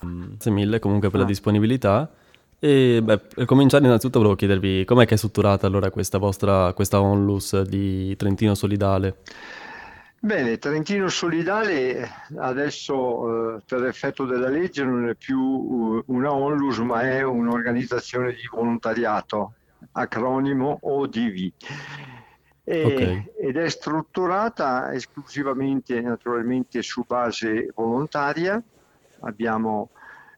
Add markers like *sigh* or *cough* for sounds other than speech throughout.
Grazie mille comunque per la disponibilità. E beh, per cominciare innanzitutto volevo chiedervi com'è che è strutturata allora questa vostra questa onlus di Trentino Solidale? Bene, Trentino Solidale adesso eh, per effetto della legge non è più uh, una onlus ma è un'organizzazione di volontariato, acronimo ODV. E, okay. Ed è strutturata esclusivamente naturalmente su base volontaria, abbiamo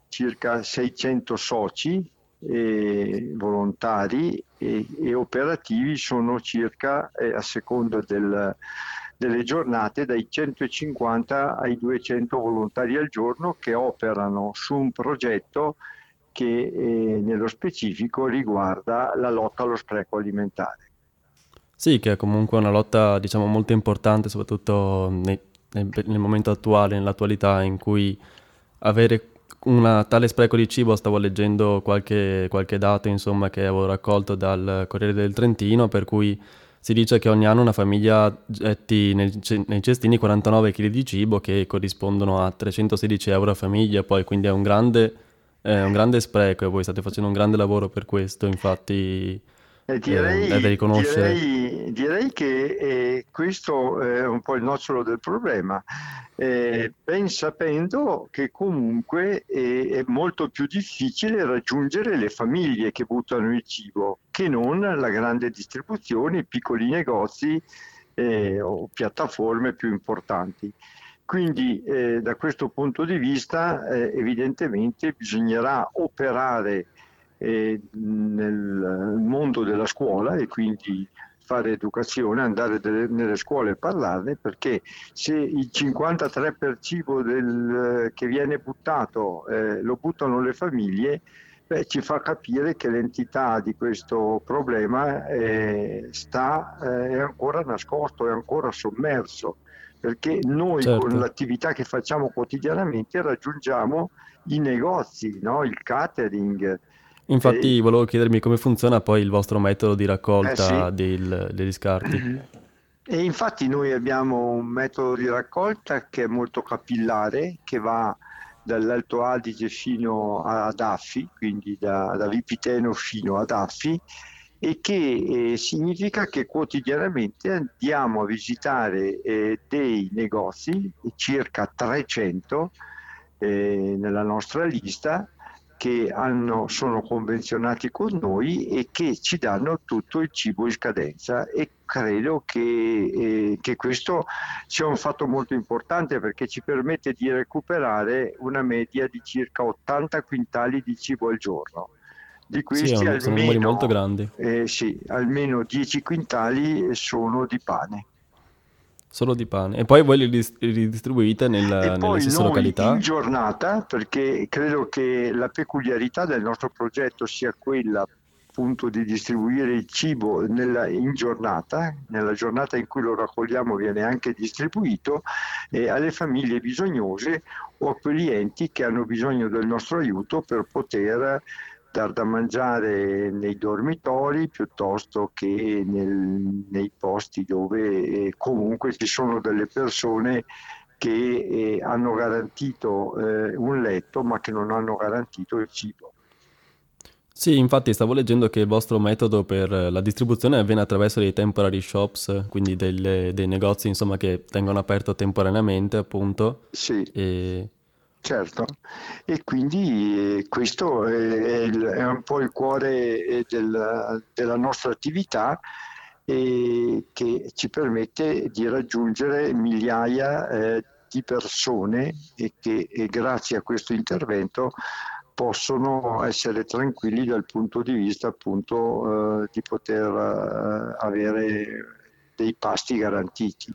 circa 600 soci e volontari e, e, operativi sono circa, eh, a seconda del, delle giornate, dai 150 ai 200 volontari al giorno che operano su un progetto che eh, nello specifico riguarda la lotta allo spreco alimentare. Sì, che è comunque una lotta diciamo molto importante, soprattutto nei, nel, nel momento attuale, nell'attualità in cui avere un tale spreco di cibo, stavo leggendo qualche, qualche dato insomma, che avevo raccolto dal Corriere del Trentino, per cui si dice che ogni anno una famiglia getti nei, nei cestini 49 kg di cibo che corrispondono a 316 euro a famiglia, poi quindi è un grande, è un grande spreco e voi state facendo un grande lavoro per questo, infatti eh, direi, eh, direi, direi, che eh, questo è un po' il nocciolo del problema, eh, ben sapendo che comunque è molto più difficile raggiungere le famiglie che buttano il cibo che non la grande distribuzione, i piccoli negozi eh, o piattaforme più importanti. Quindi eh, da questo punto di vista evidentemente bisognerà operare eh, nel mondo della scuola e quindi fare educazione, andare delle, nelle scuole e parlarne, perché se il 53 per cibo del, che viene buttato eh, lo buttano le famiglie, beh, ci fa capire che l'entità di questo problema eh, sta, eh, è ancora nascosto, è ancora sommerso, perché noi certo. con l'attività che facciamo quotidianamente raggiungiamo i negozi, no? il catering, Infatti e... volevo chiedermi come funziona poi il vostro metodo di raccolta eh sì. del, degli scarti. E infatti noi abbiamo un metodo di raccolta che è molto capillare, che va dall'Alto Adige fino ad Affi, quindi da, da Vipiteno fino ad Affi, e che eh, significa che quotidianamente andiamo a visitare eh, dei negozi, circa 300 eh, nella nostra lista, che hanno, sono convenzionati con noi e che ci danno tutto il cibo in scadenza e credo che, eh, che, questo sia un fatto molto importante perché ci permette di recuperare una media di circa 80 quintali di cibo al giorno. Di questi sì, almeno. Eh, sì, almeno 10 quintali sono di pane. Solo di pane. E poi voi li ridistribuite nel, e nelle stesse località? in giornata, perché credo che la peculiarità del nostro progetto sia quella appunto di distribuire il cibo nella, in giornata, nella giornata in cui lo raccogliamo viene anche distribuito eh, alle famiglie bisognose o a quegli enti che hanno bisogno del nostro aiuto per poter dar da mangiare nei dormitori piuttosto che nel, nei posti dove eh, comunque ci sono delle persone che eh, hanno garantito eh, un letto ma che non hanno garantito il cibo. Sì, infatti stavo leggendo che il vostro metodo per la distribuzione avviene attraverso dei temporary shops, quindi delle, dei negozi insomma, che tengono aperto temporaneamente appunto. Sì. E Certo, e quindi eh, questo è, è, un po' il cuore eh, del, della nostra attività e che ci permette di raggiungere migliaia eh, di persone e che e grazie a questo intervento possono essere tranquilli dal punto di vista appunto eh, di poter eh, avere dei pasti garantiti.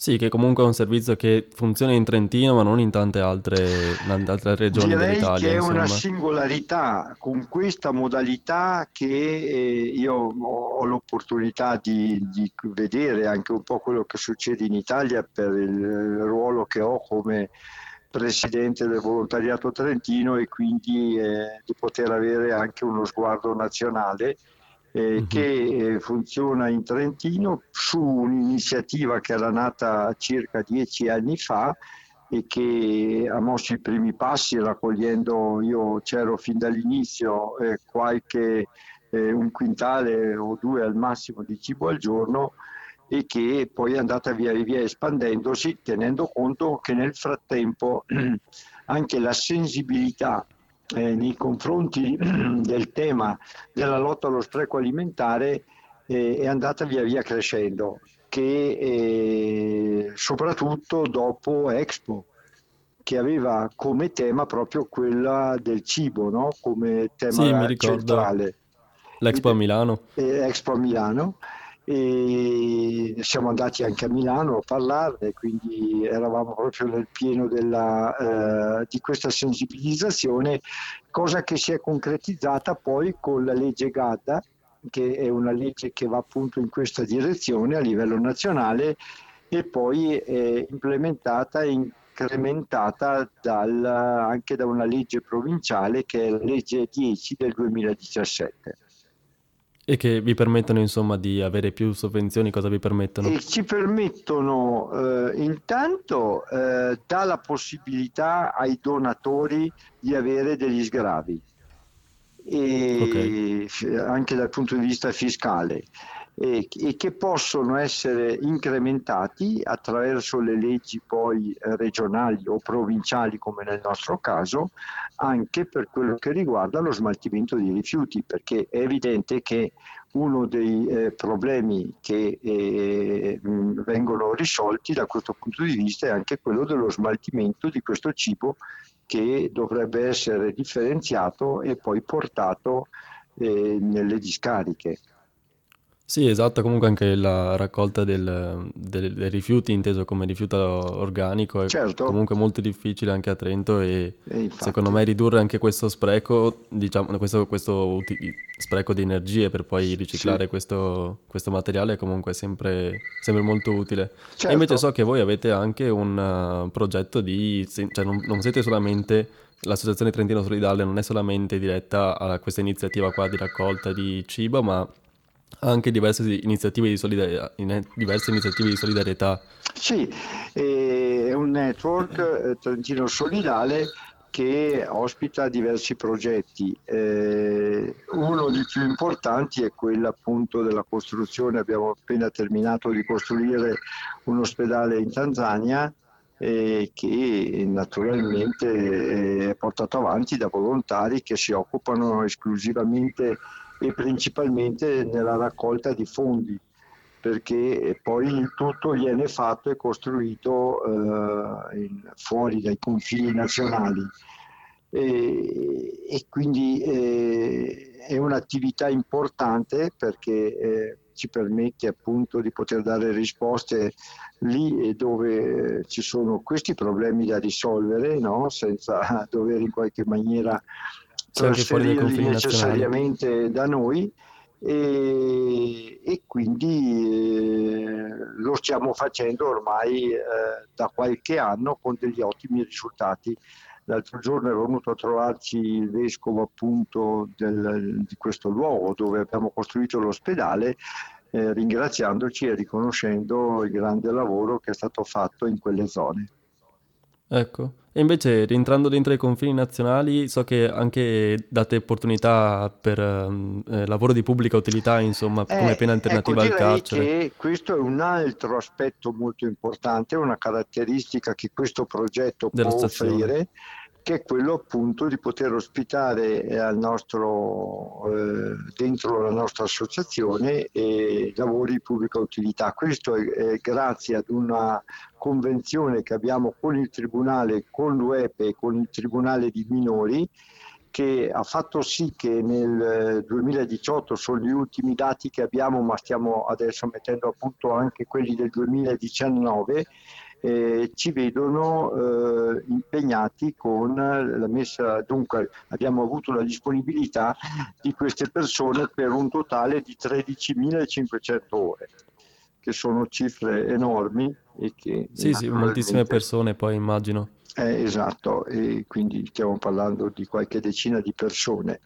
Sì, che comunque è un servizio che funziona in Trentino ma non in tante altre, in altre regioni Direi dell'Italia. che è una singolarità con questa modalità che eh, io ho l'opportunità di, di, vedere anche un po' quello che succede in Italia per il ruolo che ho come presidente del volontariato trentino e quindi eh, di poter avere anche uno sguardo nazionale eh, uh-huh. che eh, funziona in Trentino su un'iniziativa che era nata circa dieci anni fa e che ha mosso i primi passi raccogliendo, io c'ero fin dall'inizio, eh, qualche eh, un quintale o due al massimo di cibo al giorno e che poi è andata via via espandendosi tenendo conto che nel frattempo *clears throat* anche la sensibilità eh, nei confronti *clears throat* del tema della lotta allo spreco alimentare eh, è andata via via crescendo che eh, soprattutto dopo Expo che aveva come tema proprio quella del cibo, no? come tema sì, centrale. L'Expo a Milano. Eh, Expo a Milano e siamo andati anche a Milano a parlarne, quindi eravamo proprio nel pieno della, eh, di questa sensibilizzazione, cosa che si è concretizzata poi con la legge Gadda, che è una legge che va appunto in questa direzione a livello nazionale e poi è implementata e incrementata dal, anche da una legge provinciale che è la legge 10 del 2017. E che vi permettono insomma di avere più sovvenzioni, cosa vi permettono? E ci permettono eh, intanto eh, dà la possibilità ai donatori di avere degli sgravi e okay. anche dal punto di vista fiscale e, e, che possono essere incrementati attraverso le leggi poi regionali o provinciali come nel nostro caso anche per quello che riguarda lo smaltimento di rifiuti perché è evidente che uno dei eh, problemi che eh, vengono risolti da questo punto di vista è anche quello dello smaltimento di questo cibo che dovrebbe essere differenziato e poi portato eh, nelle discariche. Sì, esatto, comunque anche la raccolta del, del, dei rifiuti, inteso come rifiuto organico, è certo. comunque molto difficile anche a Trento e, e secondo me ridurre anche questo spreco, diciamo, questo, questo uti- spreco di energie per poi riciclare sì. questo, questo, materiale è comunque sempre, sempre molto utile. Certo. E invece so che voi avete anche un uh, progetto di, cioè non, non siete solamente l'associazione Trentino Solidale non è solamente diretta a questa iniziativa qua di raccolta di cibo, ma anche diverse iniziative di solidarietà. Diverse iniziative di solidarietà. Sì, è un network eh, Trentino Solidale che ospita diversi progetti. Eh, uno dei più importanti è quello appunto della costruzione, abbiamo appena terminato di costruire un ospedale in Tanzania eh, che naturalmente è portato avanti da volontari che si occupano esclusivamente e principalmente nella raccolta di fondi perché poi tutto viene fatto e costruito eh, fuori dai confini nazionali e, e quindi eh, è un'attività importante perché eh, ci permette appunto di poter dare risposte lì dove ci sono questi problemi da risolvere no? senza *laughs* dover in qualche maniera trasferirli necessariamente da noi e, e quindi eh, lo stiamo facendo ormai eh, da qualche anno con degli ottimi risultati. L'altro giorno è venuto a trovarci il vescovo appunto del, di questo luogo dove abbiamo costruito l'ospedale eh, ringraziandoci e riconoscendo il grande lavoro che è stato fatto in quelle zone. Ecco, e invece rientrando dentro i confini nazionali, so che anche date opportunità per um, eh, lavoro di pubblica utilità, insomma, eh, come pena alternativa ecco, al carcere. Che questo è un altro aspetto molto importante, una caratteristica che questo progetto può offrire che è quello appunto di poter ospitare eh, nostro, eh, dentro la nostra associazione eh, lavori di pubblica utilità. Questo è, è, grazie ad una convenzione che abbiamo con il Tribunale, con l'UEPE e con il Tribunale di minori che ha fatto sì che nel 2018 sono gli ultimi dati che abbiamo, ma stiamo adesso mettendo a punto anche quelli del 2019 eh, ci vedono eh, impegnati con la messa, dunque abbiamo avuto la disponibilità di queste persone per un totale di 13.500 ore che sono cifre enormi e che sì, sì, moltissime persone poi immagino. Eh, esatto, e quindi stiamo parlando di qualche decina di persone.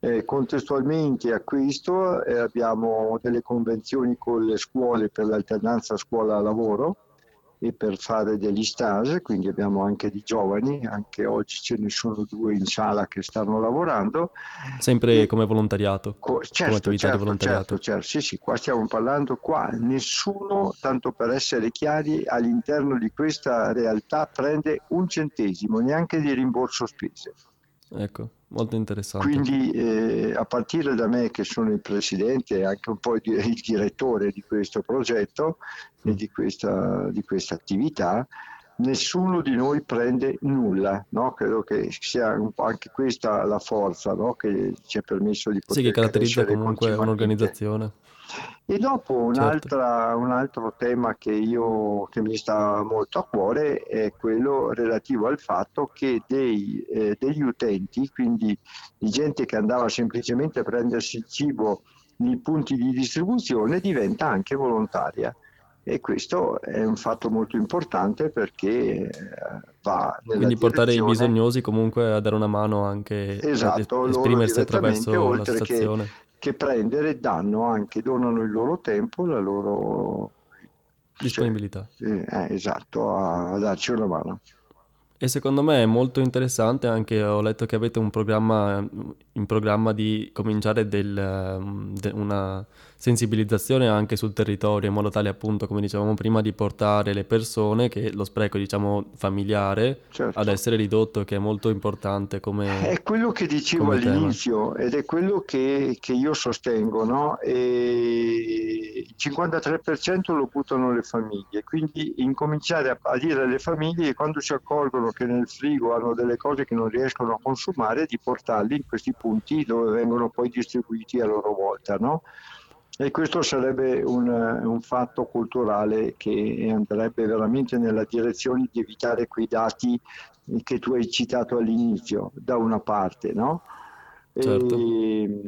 Eh, contestualmente a questo eh, abbiamo delle convenzioni con le scuole per l'alternanza scuola-lavoro e per fare degli stage, quindi abbiamo anche di giovani, anche oggi ce ne sono due in sala che stanno lavorando. Sempre e, come volontariato? Co- certo, come attività certo, di volontariato. Certo, certo, sì, sì, qua stiamo parlando, qua nessuno, tanto per essere chiari, all'interno di questa realtà prende un centesimo, neanche di rimborso spese. Ecco, molto interessante. Quindi eh, a partire da me che sono il presidente e anche un po' il, il direttore di questo progetto mm. e di questa, di questa, attività, nessuno di noi prende nulla, no? credo che sia anche questa la forza no? che ci ha permesso di poter Sì, che caratterizza comunque un'organizzazione. E dopo certo. un altro tema che, io, che mi sta molto a cuore è quello relativo al fatto che dei, eh, degli utenti, quindi di gente che andava semplicemente a prendersi il cibo nei punti di distribuzione, diventa anche volontaria. E questo è un fatto molto importante perché eh, va nella Quindi portare i bisognosi comunque a dare una mano anche esatto, a esprimersi attraverso l'associazione. Che che prendere danno anche, donano il loro tempo, la loro disponibilità. Cioè, eh, esatto, a, a darci una mano. E secondo me è molto interessante anche, ho letto che avete un programma in programma di cominciare del, um, de una sensibilizzazione anche sul territorio in modo tale appunto come dicevamo prima di portare le persone che lo spreco diciamo familiare certo. ad essere ridotto che è molto importante come è quello che dicevo all'inizio ed è quello che, che io sostengo no? E il 53% lo buttano le famiglie quindi incominciare a, a dire alle famiglie quando si accorgono che nel frigo hanno delle cose che non riescono a consumare di portarli in questi punti dove vengono poi distribuiti a loro volta no? E questo sarebbe un, un, fatto culturale che andrebbe veramente nella direzione di evitare quei dati che tu hai citato all'inizio, da una parte, no? Certo. E,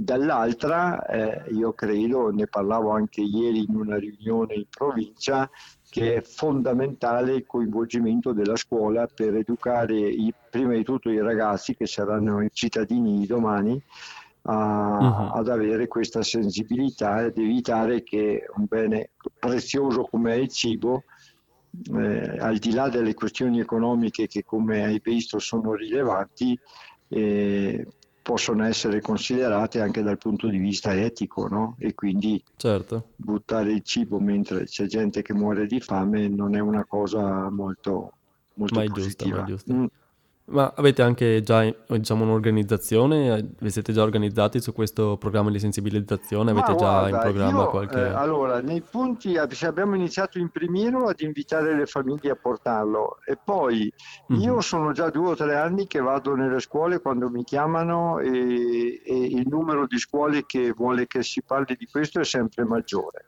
dall'altra, eh, io credo, ne parlavo anche ieri in una riunione in provincia, che è fondamentale il coinvolgimento della scuola per educare i, prima di tutto i ragazzi che saranno i cittadini di domani a, uh-huh. ad avere questa sensibilità ed evitare che un bene prezioso come è il cibo, eh, al di là delle questioni economiche che come hai visto sono rilevanti, eh, possono essere considerate anche dal punto di vista etico, no? E quindi certo. buttare il cibo mentre c'è gente che muore di fame non è una cosa molto, molto mai positiva. Giusta, mai giusta. Mm. Ma avete anche già diciamo, un'organizzazione? Vi siete già organizzati su questo programma di sensibilizzazione? Avete Ma già guarda, in programma io, qualche... Eh, allora, nei punti abbiamo iniziato in primiero ad invitare le famiglie a portarlo e poi mm-hmm. io sono già due o tre anni che vado nelle scuole quando mi chiamano e, e il numero di scuole che vuole che si parli di questo è sempre maggiore.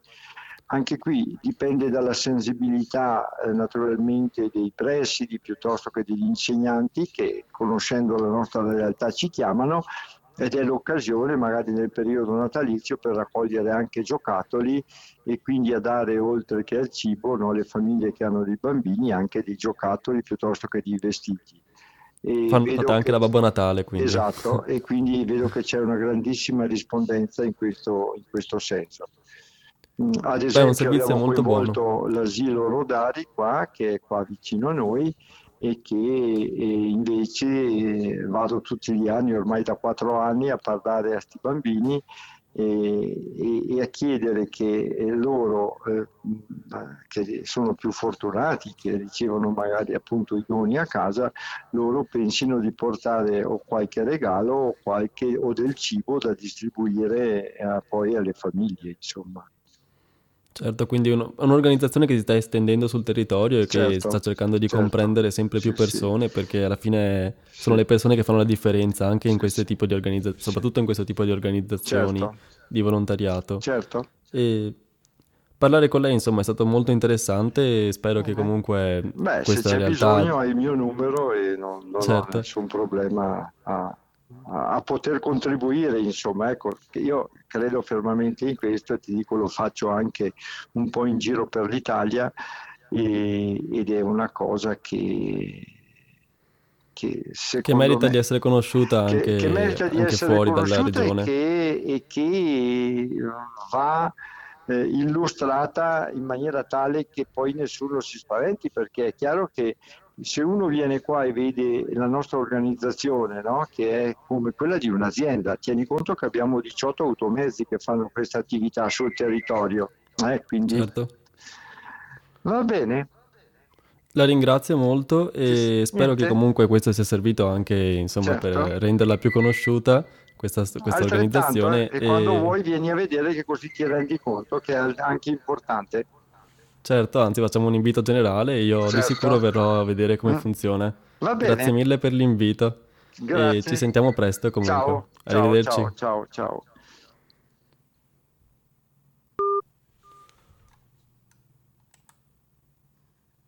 Anche qui dipende dalla sensibilità eh, naturalmente dei presidi piuttosto che degli insegnanti che conoscendo la nostra realtà ci chiamano ed è l'occasione magari nel periodo natalizio per raccogliere anche giocattoli e quindi a dare oltre che al cibo no, alle famiglie che hanno dei bambini anche dei giocattoli piuttosto che dei vestiti. E Fate anche la Babbo Natale quindi. Esatto, e quindi vedo che c'è una grandissima rispondenza in questo, in questo senso. Ad esempio Beh, abbiamo molto coinvolto l'asilo Rodari qua, che è qua vicino a noi e che e invece eh, vado tutti gli anni, ormai da quattro anni, a parlare a questi bambini e, e, e, a chiedere che eh, loro, eh, che sono più fortunati, che ricevono magari appunto i doni a casa, loro pensino di portare o qualche regalo o, qualche, o del cibo da distribuire eh, poi alle famiglie, insomma. Certo, quindi un, un'organizzazione che si sta estendendo sul territorio e che certo, sta cercando di certo. comprendere sempre più persone sì. perché alla fine sono sì. le persone che fanno la differenza anche in questo tipo di organizzazioni, soprattutto in questo tipo di organizzazioni certo. di volontariato. Certo. E parlare con lei insomma è stato molto interessante e spero che comunque Beh, questa se c'è realtà... bisogno hai il mio numero e non, non certo. ho nessun problema a a, poter contribuire, insomma, ecco, io credo fermamente in questo e ti dico lo faccio anche un po' in giro per l'Italia e, ed è una cosa che, che, che merita me, di essere conosciuta anche, che, che merita di anche essere fuori dalla regione e che, e che va eh, illustrata in maniera tale che poi nessuno si spaventi, perché è chiaro che se uno viene qua e vede la nostra organizzazione, no? che è come quella di un'azienda, tieni conto che abbiamo 18 automezzi che fanno questa attività sul territorio. Eh, quindi... Certo. Va bene. La ringrazio molto e spero Niente. che comunque questo sia servito anche insomma, certo. per renderla più conosciuta questa, questa organizzazione. Eh, e, e quando vuoi vieni a vedere che così ti rendi conto che è anche importante. Certo, anzi facciamo un invito generale e io certo. di sicuro verrò a vedere come mm. funziona. Va bene. Grazie mille per l'invito. Grazie. E ci sentiamo presto comunque. Ciao, Arrivederci. ciao, ciao. ciao.